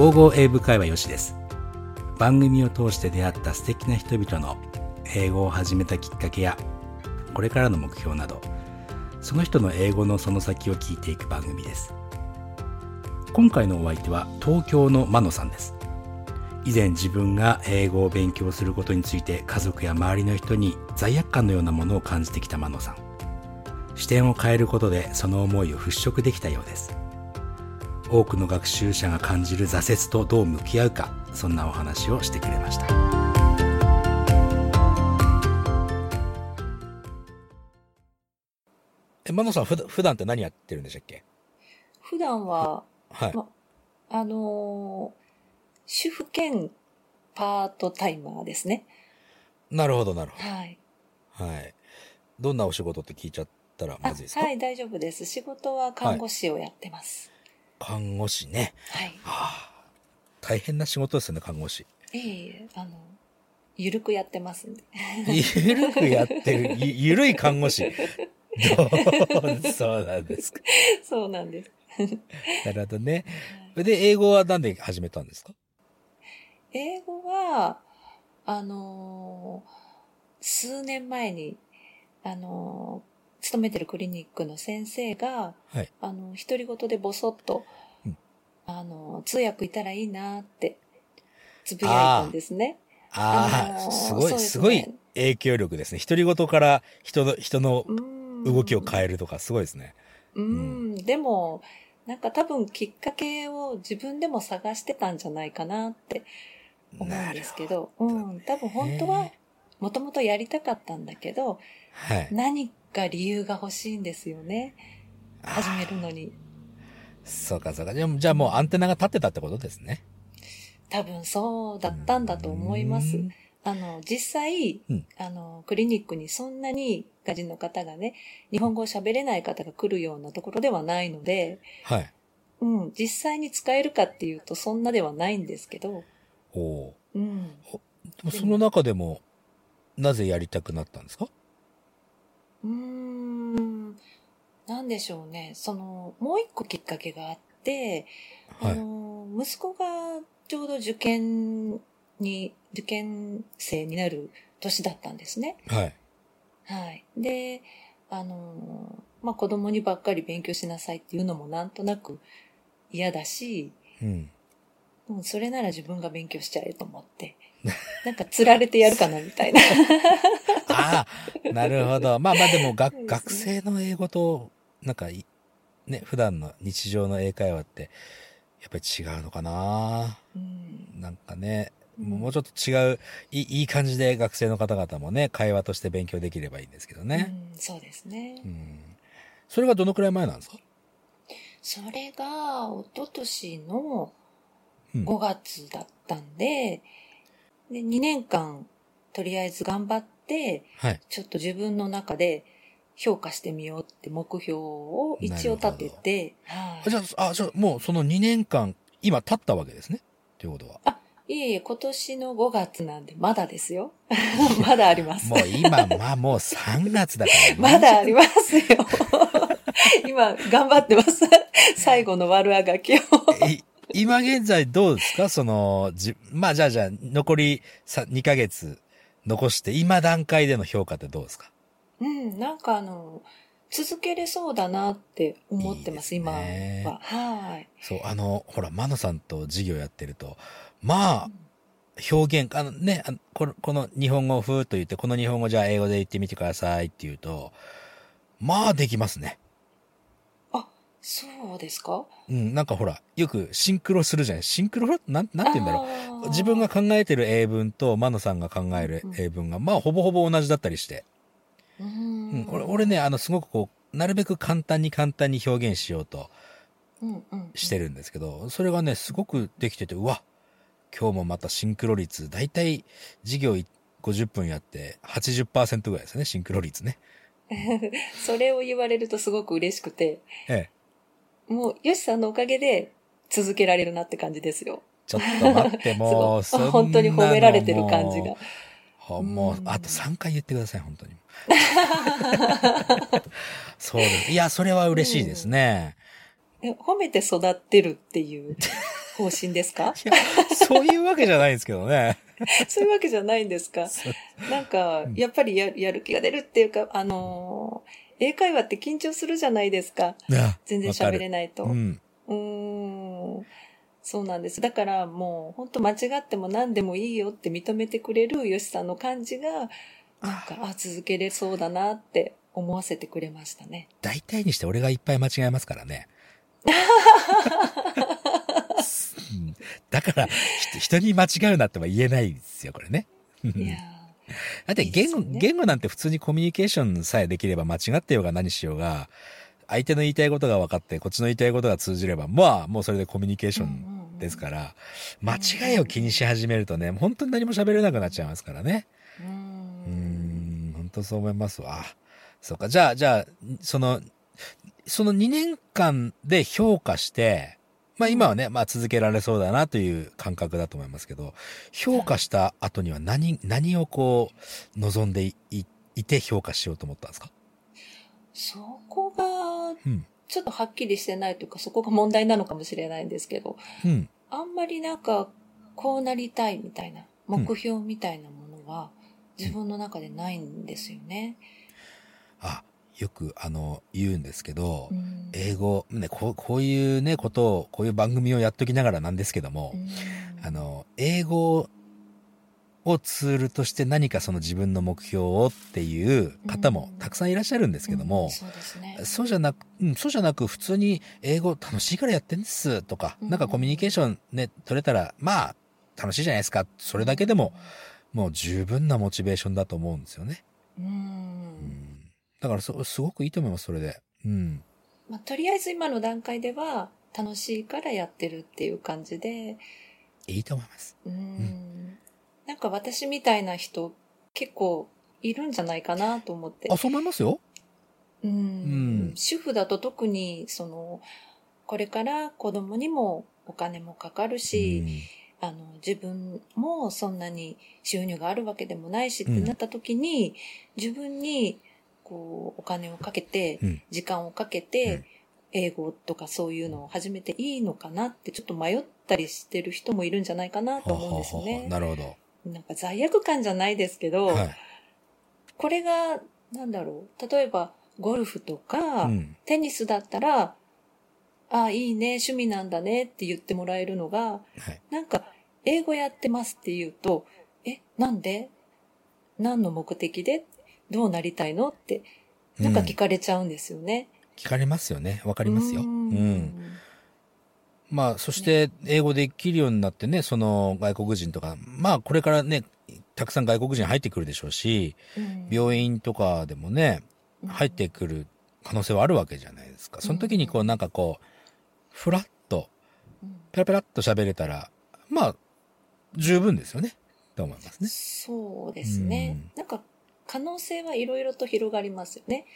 55英語会話よしです。番組を通して出会った素敵な人々の英語を始めたきっかけや、これからの目標など、その人の英語のその先を聞いていく番組です。今回のお相手は東京のマノさんです。以前自分が英語を勉強することについて家族や周りの人に罪悪感のようなものを感じてきたマノさん。視点を変えることでその思いを払拭できたようです。多くの学習者が感じる挫折とどう向き合うか、そんなお話をしてくれました。え、マノさん、ふだ普段って何やってるんでしたっけ？普段は、はい。まあのー主婦兼パートタイマーですね。なるほど、なるほはい。ど。はい。どんなお仕事って聞いちゃったらまあずいですか、はい、大丈夫です。仕事は看護師をやってます。看護師ね。はい。はあ、大変な仕事ですよね、看護師。いえいえ、あの、ゆるくやってますんで。ゆるくやってる、ゆゆるい看護師。そうなんですか。そうなんです。なるほどね。で、英語はなんで始めたんですか？英語は、あのー数年前に、あのー勤めてるクリニックの先生が、はい。あの、独り言でぼそっと、うんあの、通訳いたらいいなって、つぶやいたんですね。ああ、あのーすごい、そうですごい影響力ですね。独り言から人の、人の動動きを変えるとか、すごいですね。うん、でも、なんか多分きっかけを自分でも探してたんじゃないかなって思うんですけど、うん、多分本当はへもともとやりたかったんだけど、はい。何か理由が欲しいんですよね。始めるのに。そうか、そうか。じゃあ、じゃあもうアンテナが立ってたってことですね。多分そうだったんだと思いますうん。あの、実際、うんあの、クリニックにそんなにガジの方がね、日本語を喋れない方が来るようなところではないので、はい。うん、実際に使えるかっていうとそんなではないんですけど、おおうん。その中でも、なぜやりたくなったんですか？うーん、なんでしょうね。その、もう一個きっかけがあって、はいあの、息子がちょうど受験に、受験生になる年だったんですね。はい。はい。で、あの、まあ、子供にばっかり勉強しなさいっていうのもなんとなく嫌だし、うん。うん、それなら自分が勉強しちゃえと思って、なんか釣られてやるかなみたいな。ああ、なるほど。まあまあでも、がね学生の英語と、なんかい、ね、普段の日常の英会話って、やっぱり違うのかなうんなんかね、うんもうちょっと違う、いいいい感じで学生の方々もね、会話として勉強できればいいんですけどね。うん、そうですね。うん。それがどのくらい前なんですか？それが、一昨年のうん5月だったんで、で、2年間、とりあえず頑張って、はい。ちょっと自分の中で評価してみようって目標を一応立てて、はいあじゃあ、あ、じゃあもうその2年間、今経ったわけですね？ということは。いえいえ、今年の5月なんで、まだですよ。まだあります。もう今、まあもう3月だから、まだありますよ。今、頑張ってます。最後の悪あがきを。い今現在どうですか？その、じ、まあじゃあじゃあ、残りさ2ヶ月残して、今段階での評価ってどうですか？うん、なんかあの、続けれそうだなって思ってます、いいです今ねは。はい。そう、あの、ほら、マノさんと授業やってると、まあ、表現、あのね、あのこのこの日本語をふーっと言って、この日本語じゃあ英語で言ってみてくださいって言うと、まあできますね。そうですか？うん、なんかほら、よくシンクロするじゃない？シンクロなん、なんて言うんだろう。う自分が考えてる英文とマノさんが考える英文が、まあほぼほぼ同じだったりして。ううんん、俺俺ね、あの、すごくこう、なるべく簡単に簡単に表現しようとうんうんしてるんですけど、それがね、すごくできてて、うわ、今日もまたシンクロ率、だいたい授業い50分やって80%ぐらいですね、シンクロ率ね。それを言われるとすごく嬉しくて、ええ。もう、ヨシさんのおかげで続けられるなって感じですよ。ちょっと待って、もう、本当に褒められてる感じが。ほもうう、んあと3回言ってください、本当に。そうです。いや、それは嬉しいですね。え褒めて育ってるっていう方針ですか？いや、そういうわけじゃないんですけどね。そういうわけじゃないんですか？なんかうん、やっぱりややる気が出るっていうか、あのー英会話って緊張するじゃないですか。全然喋れないと。うん。うーん。そうなんです。だからもう、本当間違っても何でもいいよって認めてくれるよしさんの感じが、なんか、あ、続けれそうだなって思わせてくれましたね。大体にして俺がいっぱい間違えますからね。うんだから、ひ人に間違うなっては言えないですよ、これね。いやだって言語、ね言語なんて普通にコミュニケーションさえできれば間違ってようが何しようが、相手の言いたいことが分かって、こっちの言いたいことが通じれば、まあ、もうそれでコミュニケーションですから、間違いを気にし始めるとね、本当に何も喋れなくなっちゃいますからね。ーうーうーん、本当そう思いますわ。そうか、じゃあ、じゃあ、その、その2年間で評価して、まあ今はね、まあ続けられそうだなという感覚だと思いますけど、評価した後には何、何をこう、望んでいいて評価しようと思ったんですか？そこが、うん。ちょっとはっきりしてないというか、そこが問題なのかもしれないんですけど、うん。あんまりなんか、こうなりたいみたいな、目標みたいなものは、自分の中でないんですよね。あ、よくあの、言うんですけど、うん英語、ね、こう、こういうね、ことを、こういう番組をやっときながらなんですけども、うんあの、英語をツールとして何かその自分の目標をっていう方もたくさんいらっしゃるんですけどうんも、そうね。そうじゃなく、うん、そうじゃなく普通に英語楽しいからやってんですとか、うんなんかコミュニケーションね、取れたら、まあ、楽しいじゃないですか。それだけでも、もう十分なモチベーションだと思うんですよね。うん。うん。だからそ、すごくいいと思います、それで。うん。まあ、とりあえず今の段階では、楽しいからやってるっていう感じで、いいと思います。うん。なんか私みたいな人、結構いるんじゃないかなと思って。あ、そう思いますよ。うんうん主婦だと特に、その、これから子供にもお金もかかるし、あの、自分もそんなに収入があるわけでもないしってうんなった時に、自分に、こう、お金をかけて。時間をかけうんて、英語とかそういうのを始めていいのかなってちょっと迷ったりしてる人もいるんじゃないかなと思うんですね。なるほど。なんか罪悪感じゃないですけど、はい。これが、なんだろう、例えばゴルフとか、うん。テニスだったら、ああ、いいね、趣味なんだねって言ってもらえるのが、はい。なんか、英語やってますって言うと、え、なんで？何の目的で？どうなりたいの？って、なんか聞かれちゃうんですよね。聞かれますよね。わかりますよ。ううんん。まあ、そして、英語できるようになってね、その外国人とか、まあ、これからね、たくさん外国人入ってくるでしょうし、うん病院とかでもね、入ってくる可能性はあるわけじゃないですか。その時にこう、なんかこう、ふらっと、うんペラペラっと喋れたら、まあ、十分ですよね。と思いますね。そうですね。うんなんか、可能性はいろいろと広がりますよね。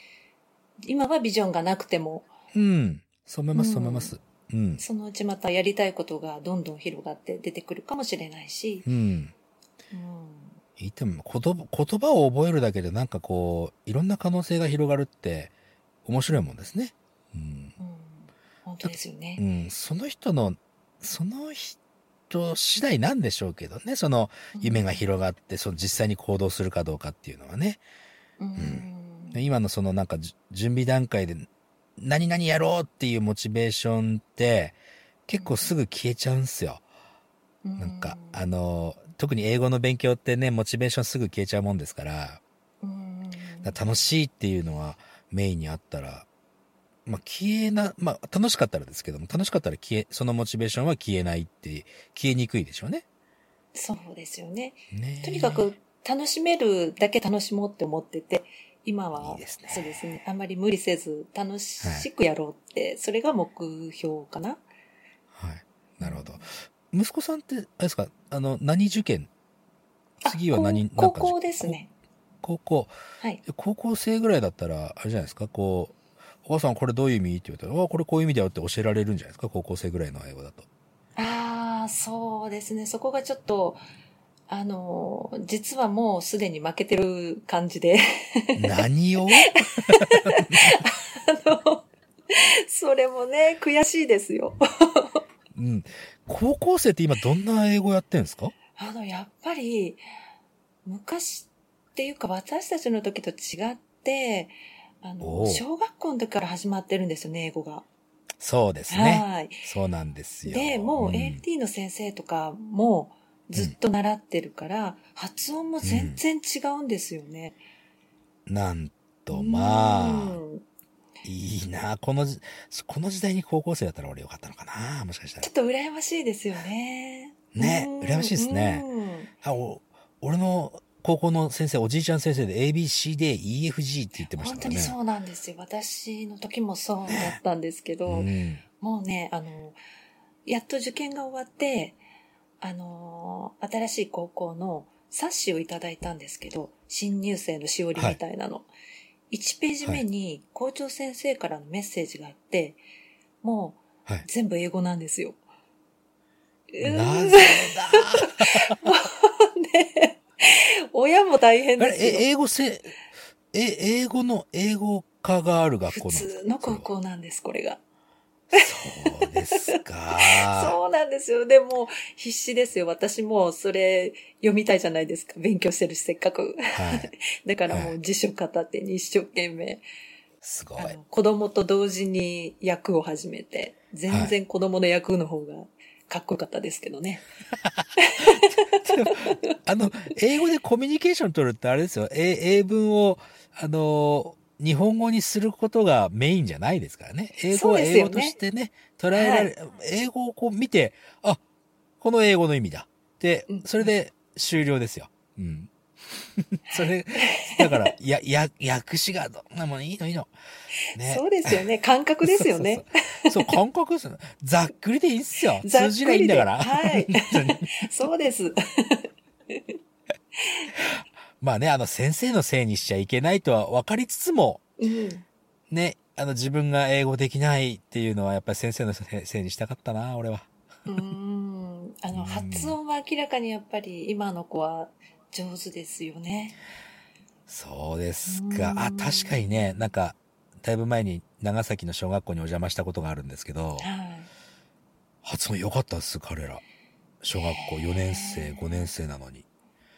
今はビジョンがなくても、うん。そう思います、うんそう思います。うん。そのうちまたやりたいことがどんどん広がって出てくるかもしれないし、うん。うんいいと思う言葉、言葉を覚えるだけでなんかこう、いろんな可能性が広がるって面白いもんですね。うん。うん本当ですよね。うん。その人の、その人次第なんでしょうけどね。その夢が広がって、その実際に行動するかどうかっていうのはね。うん今のそのなんかじ準備段階で何々やろうっていうモチベーションって結構すぐ消えちゃうんすよ。なんか、あの、特に英語の勉強ってね、モチベーションすぐ消えちゃうもんですから、うんだから楽しいっていうのはメインにあったら、まあ消えな、まあ楽しかったらですけども、楽しかったら消え、そのモチベーションは消えないって、消えにくいでしょうね。そうですよね。ねとにかく楽しめるだけ楽しもうって思ってて、今はいいですねそうですね。あんまり無理せず楽しくやろうって、それが目標かな。はい。なるほど。息子さんって、あれですか、あの、何受験？次は何、高校ですね。高校。はい。高校生ぐらいだったら、あれじゃないですか、こう、お母さんこれどういう意味？って言われたら、あこれこういう意味だよって教えられるんじゃないですか、高校生ぐらいの英語だと。ああ、そうですね。そこがちょっと、あの、実はもうすでに負けてる感じで。何を？あの、それもね、悔しいですよ。うん。高校生って今どんな英語やってんですか？あの、やっぱり、昔っていうか私たちの時と違って、あおの、う小学校の時から始まってるんですよね、英語が。そうですね。はい。そうなんですよ。で、もううん ALT の先生とかもずっと習ってるから、発音も全然違うんですよね。なんと、まあ、うんいいなこのじ、この時代に高校生だったら俺よかったのかなもしかしたらちょ。っと羨ましいですよね。ねうん羨ましいですねうんあ、お、俺の高校の先生、おじいちゃん先生で ABCD、EFG って言ってましたからね。本当にそうなんですよ。私の時もそうだったんですけど、うん。もうね、あの、やっと受験が終わって、あの、新しい高校の冊子をいただいたんですけど、新入生のしおりみたいなの。1ページ目に校長先生からのメッセージがあって、もうはい。全部英語なんですよ。な うんぜね親も大変ですよ。え、英語せ、え、英語の英語科がある学校普なんですか？通の高校なんです、これが。そうですか。そうなんですよ。でも、必死ですよ。私もそれ読みたいじゃないですか。勉強してるし、せっかく。はい。だからもはう辞書片手に一生懸命、すごい。子供と同時に役を始めて、全然子供の役の方がかっこよかったですけどね。あの、英語でコミュニケーション取るってあれですよ。英英文を、あの、日本語にすることがメインじゃないですからね。英語は英語としてね、捉えられ、英語をこう見て、あ、この英語の意味だ。でうん、それで終了ですよ。うん。それ、だから、や、や、訳詞が、どんなもんいいのいいの。ね。そうですよね。感覚ですよね。そうそうそう。そう感覚ですよ。ざっくりでいいっすよ。ざっくりで通じないんだから。はいそうです。まあね、あの、先生のせいにしちゃいけないとは分かりつつも、うん。ね、あの、自分が英語できないっていうのは、やっぱり先生のせせいにしたかったな、俺は。うーん。あの、うん発音は明らかにやっぱり今の子は上手ですよね。そうですか。うんあ、確かにね、なんか、だいぶ前に長崎の小学校にお邪魔したことがあるんですけど、はい。発音良かったです、彼ら。小学校4年生、5年生なのに。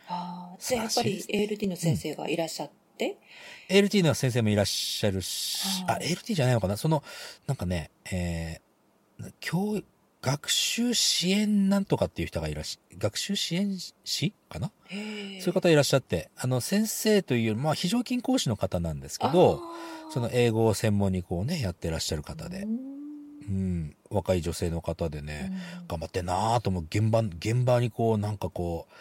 ああ、素じゃあやっぱり ALT の先生がいらっしゃって、ALT の先生もいらっしゃるし、あ、はい ALT じゃないのかな？その、なんかね、えー、教、学習支援なんとかっていう人がいらっし、学習支援士かな？そういう方いらっしゃって、あの、先生というより、まあ、非常勤講師の方なんですけど、その英語を専門にこうね、やってらっしゃる方で。う、ん。うん、若い女性の方でね、うん。頑張ってんなぁと思う、現場、現場にこう、なんかこう、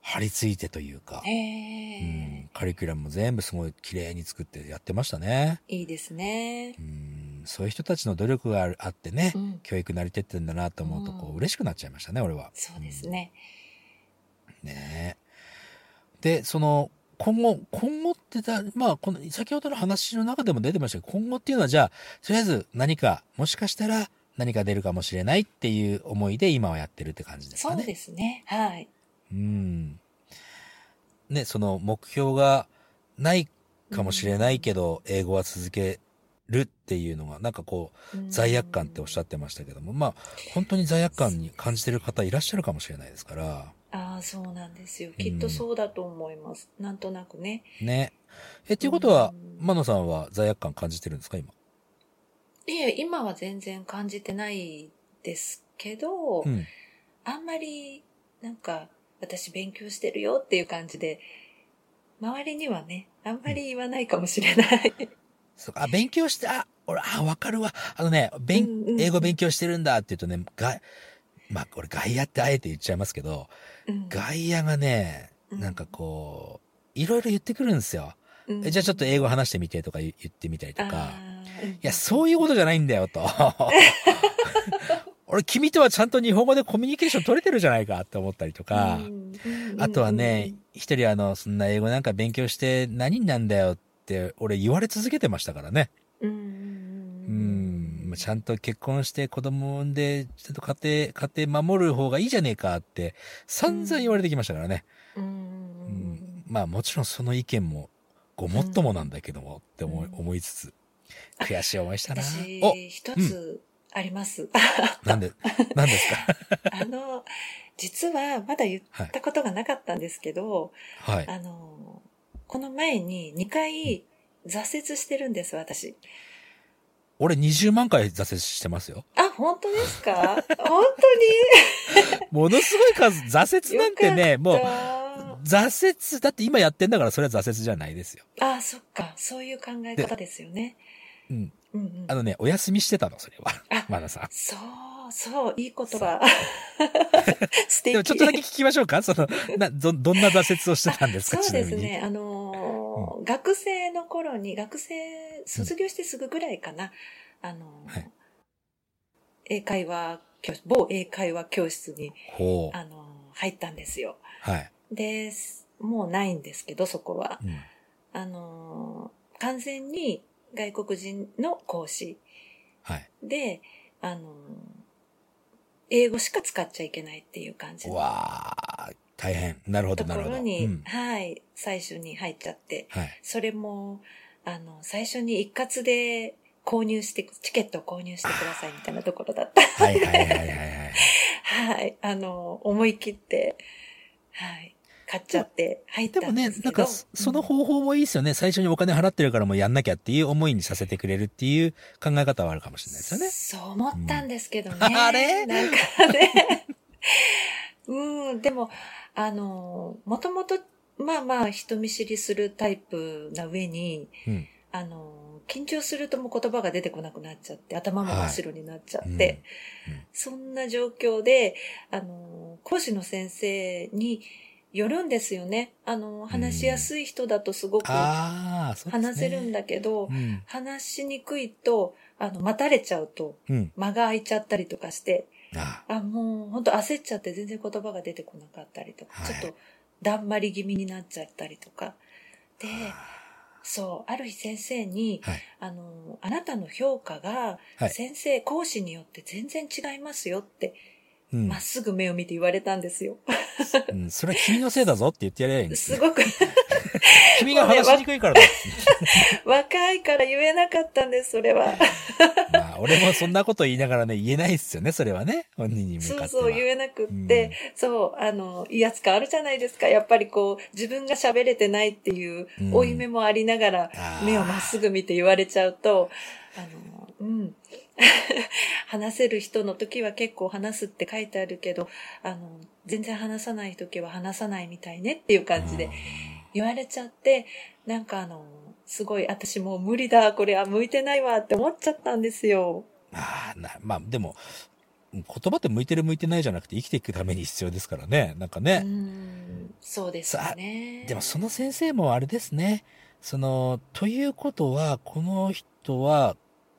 張り付いてというか、へうえ、ん、カリキュラムも全部すごい綺麗に作ってやってましたね。いいですね。うん、そういう人たちの努力があってね、うん教育成り立ってんだなと思うと、こうんう、嬉しくなっちゃいましたね、俺は。そうですね。うん。ねで、その、今後、今後ってだ、まあ、この、先ほどの話の中でも出てましたけど、今後っていうのは、じゃあ、とりあえず何か、もしかしたら何か出るかもしれないっていう思いで今はやってるって感じですかね。そうですね。はい。うん。ね、その目標がないかもしれないけど、英語は続けるっていうのが、なんかこう、罪悪感っておっしゃってましたけども、まあ、本当に罪悪感に感じてる方いらっしゃるかもしれないですから、ああ、そうなんですよ。きっとそうだと思います。なんとなくね。ね。え、っていうことはう、んマノさんは罪悪感感じてるんですか、今？いえ、今は全然感じてないですけど、うん。あんまり、なんか、私勉強してるよっていう感じで、周りにはね、あんまり言わないかもしれない。そうかあ、勉強して、あ、俺、あ、わかるわ。あのね、勉、うんうん英語勉強してるんだって言うとね、が、まあ、これ外野ってあえて言っちゃいますけど、うん外野がね、うんなんかこう、いろいろ言ってくるんですよ。うんえじゃあちょっと英語話してみてとか言言ってみたりとか。いや、そういうことじゃないんだよ、と。俺、君とはちゃんと日本語でコミュニケーション取れてるじゃないかって思ったりとか。うんあとはね、一人あの、そんな英語なんか勉強して何になんだよって、俺言われ続けてましたからね。うんうん。ちゃんと結婚して子供を産んで、ちゃんと家庭、家庭守る方がいいじゃねえかって、散々言われてきましたからね。うんうん。まあもちろんその意見もごもっともなんだけどもって思い,、うん思いつつ、悔しい思いしたな。私お、一つあります。なんで、なんですか？あの、実はまだ言ったことがなかったんですけど、はい。あの、この前に2回挫折してるんです、私。俺20万回挫折してますよ。あ、本当ですか？本 ものすごい数、挫当に折なんてね、もう挫折、だって今やってんだからそれは挫折じゃないですよ。たあ、そっか。そういう考え方ですよね。うん。うんうんあ。のね、お休みしてたの、それは。あマナさん。そう、そう、いい言葉。素敵。でもちょっとだけ聞きましょうか？その、な、ど、どんな挫折をしてたんですか？そうです。ね。あのー学生の頃に、学生、卒業してすぐぐらいかな。あのーはい英会話教室、某英会話教室に。あのー入ったんですよ。はい。で、もうないんですけど、そこは。うん。あのー完全に外国人の講師はい。で、あのー英語しか使っちゃいけないっていう感じわー、大変。なるほど、となるほど。ころに、うん。はい、最初に入っちゃって、はい。それも、あの、最初に一括で購入して、チケットを購入してくださいみたいなところだった。はいはいはいはいはい。はい、あの、思い切って、はい、買っちゃって入っでもねたんです、けど。なんか、その方法もいいですよね。最初にお金払ってるからもうやんなきゃっていう思いにさせてくれるっていう考え方はあるかもしれないですよね。そう思ったんですけどね。うんあれ？なんかね。うん、でも、あの、もともと、まあまあ人見知りするタイプな上に、うん。あの、緊張するともう言葉が出てこなくなっちゃって、頭も真っ白になっちゃって、うんうんそんな状況で、あの、講師の先生によるんですよね。あの、話しやすい人だとすごく。話せるんだけど、うん。話しにくいと、あの、待たれちゃうと、うん。間が空いちゃったりとかして、ああ、もう本当焦っちゃって全然言葉が出てこなかったりとか、はいちょっとだんまり気味になっちゃったりとか。で、あそう、ある日先生に、はい。あの、あなたの評価が、はい先生、講師によって全然違いますよって、うんまっ。すぐ目を見て言われたんですよ。うん。それは君のせいだぞって言ってやればいいんですよ。すごく君が話しにくいからだ。若いから言えなかったんです、それは。まあ、俺もそんなこと言いながらね、言えないですよね、それはね。本人に向かっては。そうそう言えなくって、そう、あの、威圧感あるじゃないですか。やっぱりこう、自分が喋れてないっていううん負い目もありながら、あー目をまっすぐ見て言われちゃうと、あの、うん。話せる人の時は結構話すって書いてあるけど、あの、全然話さない時は話さないみたいねっていう感じで言われちゃって、なんかあの、すごい私もう無理だ、これは向いてないわって思っちゃったんですよ。ああ、な、まあ、でも、言葉って向いてる向いてないじゃなくて生きていくために必要ですからね。なんかうね。ん、そうですよね。でもその先生もあれですね。その、ということは、この人は、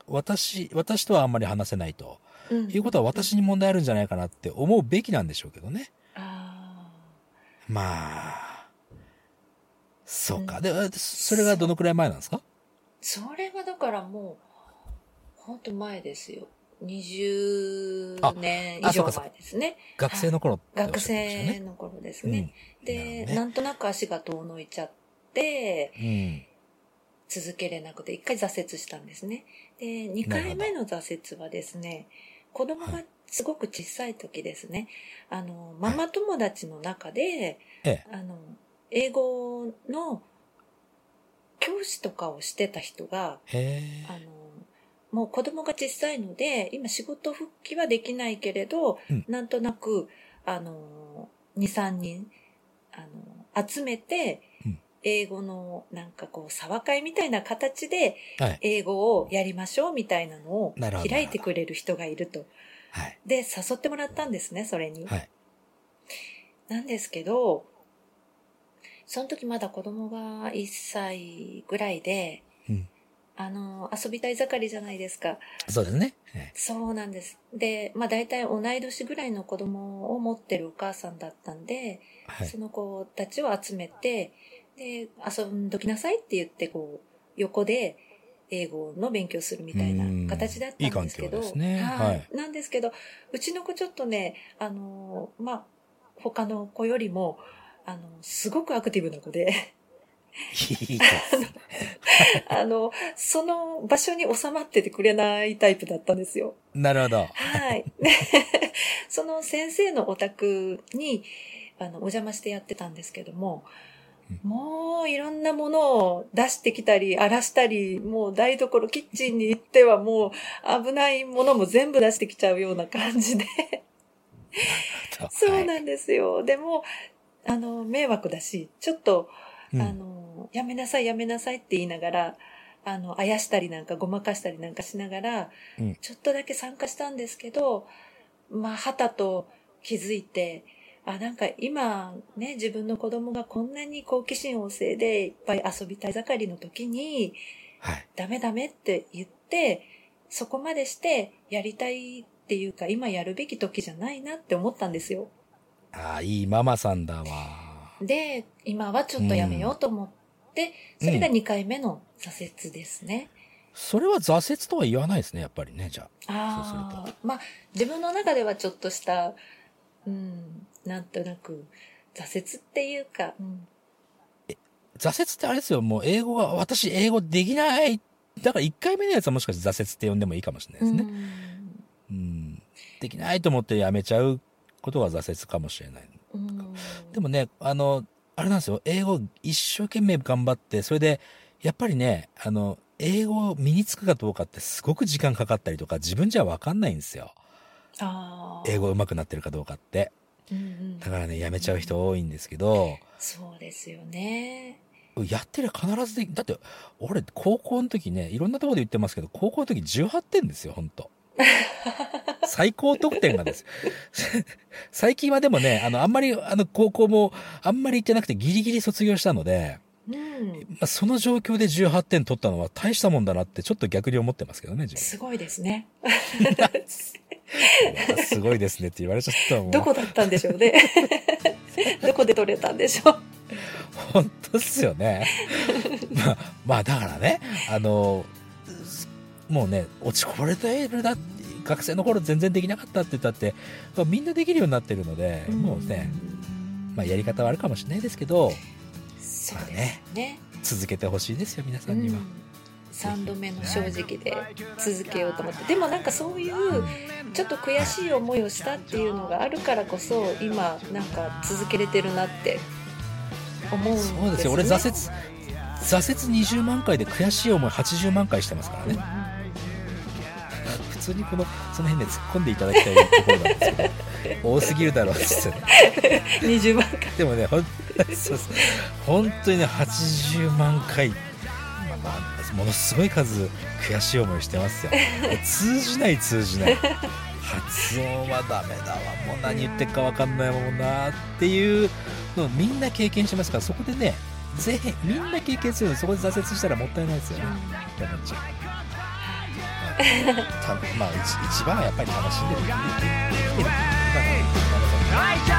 私、私とはあんまり話せないと。うんいうことは私に問題あるんじゃないかなって思うべきなんでしょうけどね。あまあ。そうか。うんで、それがどのくらい前なんですか？ーそれはだからもう、ほんと前ですよ。20年以上前ですね。学生の頃っておっしゃって学。生の頃ですね。で、なるほどねなんとなく足が遠のいちゃって、うん。うん。続けれなくて、一回挫折したんですね。で、2回目の挫折はですね、子供がすごく小さい時ですね、あの、ママ友達の中で、ええ。あの、英語の教師とかをしてた人が、へあの、もう子供が小さいので、今仕事復帰はできないけれど、うんなんとなく、あの、2、3人、あの、集めて、うん英語のなんかこう、沢会みたいな形で。英語をやりましょうみたいなのを開いてくれる人がいると。はい。で、誘ってもらったんですね、それに。はい。なんですけど、その時まだ子供が1歳ぐらいで、うん。あの、遊びたい盛りじゃないですか。そうですね。えそうなんです。で、まあ大体同い年ぐらいの子供を持ってるお母さんだったんで、えはいそ。の子たちを集めて、で、遊んどきなさいって言って、こう、横で英語の勉強するみたいな形だったんですけど、うんいいねはいはいなんですけど、うちの子ちょっとね、あの、まあ、他の子よりも、あの、すごくアクティブな子で、いいですね。あの、その場所に収まっててくれないタイプだったんですよ。なるほど。はい。で その先生のお宅に、あの、お邪魔してやってたんですけども、もういろんなものを出してきたり、荒らしたり、もう台所、キッチンに行ってはもう危ないものも全部出してきちゃうような感じで。そうなんですよ。でも、あの、迷惑だし、ちょっと、うんあの、やめなさい、やめなさいって言いながら、あの、あやしたりなんか、ごまかしたりなんかしながら、うんちょっとだけ参加したんですけど、まあ、はたと気づいて、あ、なんか今ね、自分の子供がこんなに好奇心旺盛でいっぱい遊びたい盛りの時に、はい。ダメダメって言って、そこまでしてやりたいっていうか、今やるべき時じゃないなって思ったんですよ。ああ、いいママさんだわ。で、今はちょっとやめようと思って、うんそれが2回目の挫折ですね。それは挫折とは言わないですね、やっぱりね、じゃあ。そうあすあ、まあ、自分の中ではちょっとした、うん、なんとなく、挫折っていうか、うん、挫折ってあれですよ、もう英語が、私英語できない。だから1回目のやつはもしかして挫折って呼んでもいいかもしれないですね。うん。できないと思ってやめちゃうことが挫折かもしれない。うんうんでもね、あの、あれなんですよ、英語一生懸命頑張って、それで、やっぱりね、あの、英語を身につくかどうかってすごく時間かかったりとか、自分じゃわかんないんですよ。英語上手くなってるかどうかって。うんうんだからね、やめちゃう人多いんですけど、そうですよね。やってりゃ必ずでき、だって、俺、高校の時ね、いろんなところで言ってますけど、高校の時18点ですよ、本当 最高得点がです。最近はでもね、あの、あんまり、あの、高校も、あんまり行ってなくてギリギリ卒業したので、うん。まあ、その状況で18点取ったのは大したもんだなってちょっと逆に思ってますけどね、自すごいですね。分。すごいですねって言われちゃったもん。どこだったんでしょうね。どこで取れたんでしょう。本当っすよね。まあ、まあだからね、あの、もうね、落ちこぼれたレベルだって、学生の頃全然できなかったって言ったって、まあみんなできるようになってるので、もうね、まあやり方はあるかもしれないですけど、そうですね。続けてほしいですよ、皆さうんには。3度目の正直で続けようと思って。でもなんかそういうちょっと悔しい思いをしたっていうのがあるからこそ今なんか続けれてるなって思うんですよ、ね、そうですよ、俺挫折、挫折20万回で悔しい思い80万回してますからね。普通にこの、その辺で突っ込んでいただきたいところなんですけど、多すぎるだろうって言ってね20万回。でもね、ほん そうそう。本当にね、80万回、まあまあ、ものすごい数、悔しい思いしてますよ。通じない、通じない。発音はダメだわ、もう何言ってるか分かんないもんなっていうのをみんな経験してますから、そこでね、ぜひ、みんな経験するのにそこで挫折したらもったいないですよね。まあ、一一番はやっぱり楽しんでる。生きてる。ってる。I just said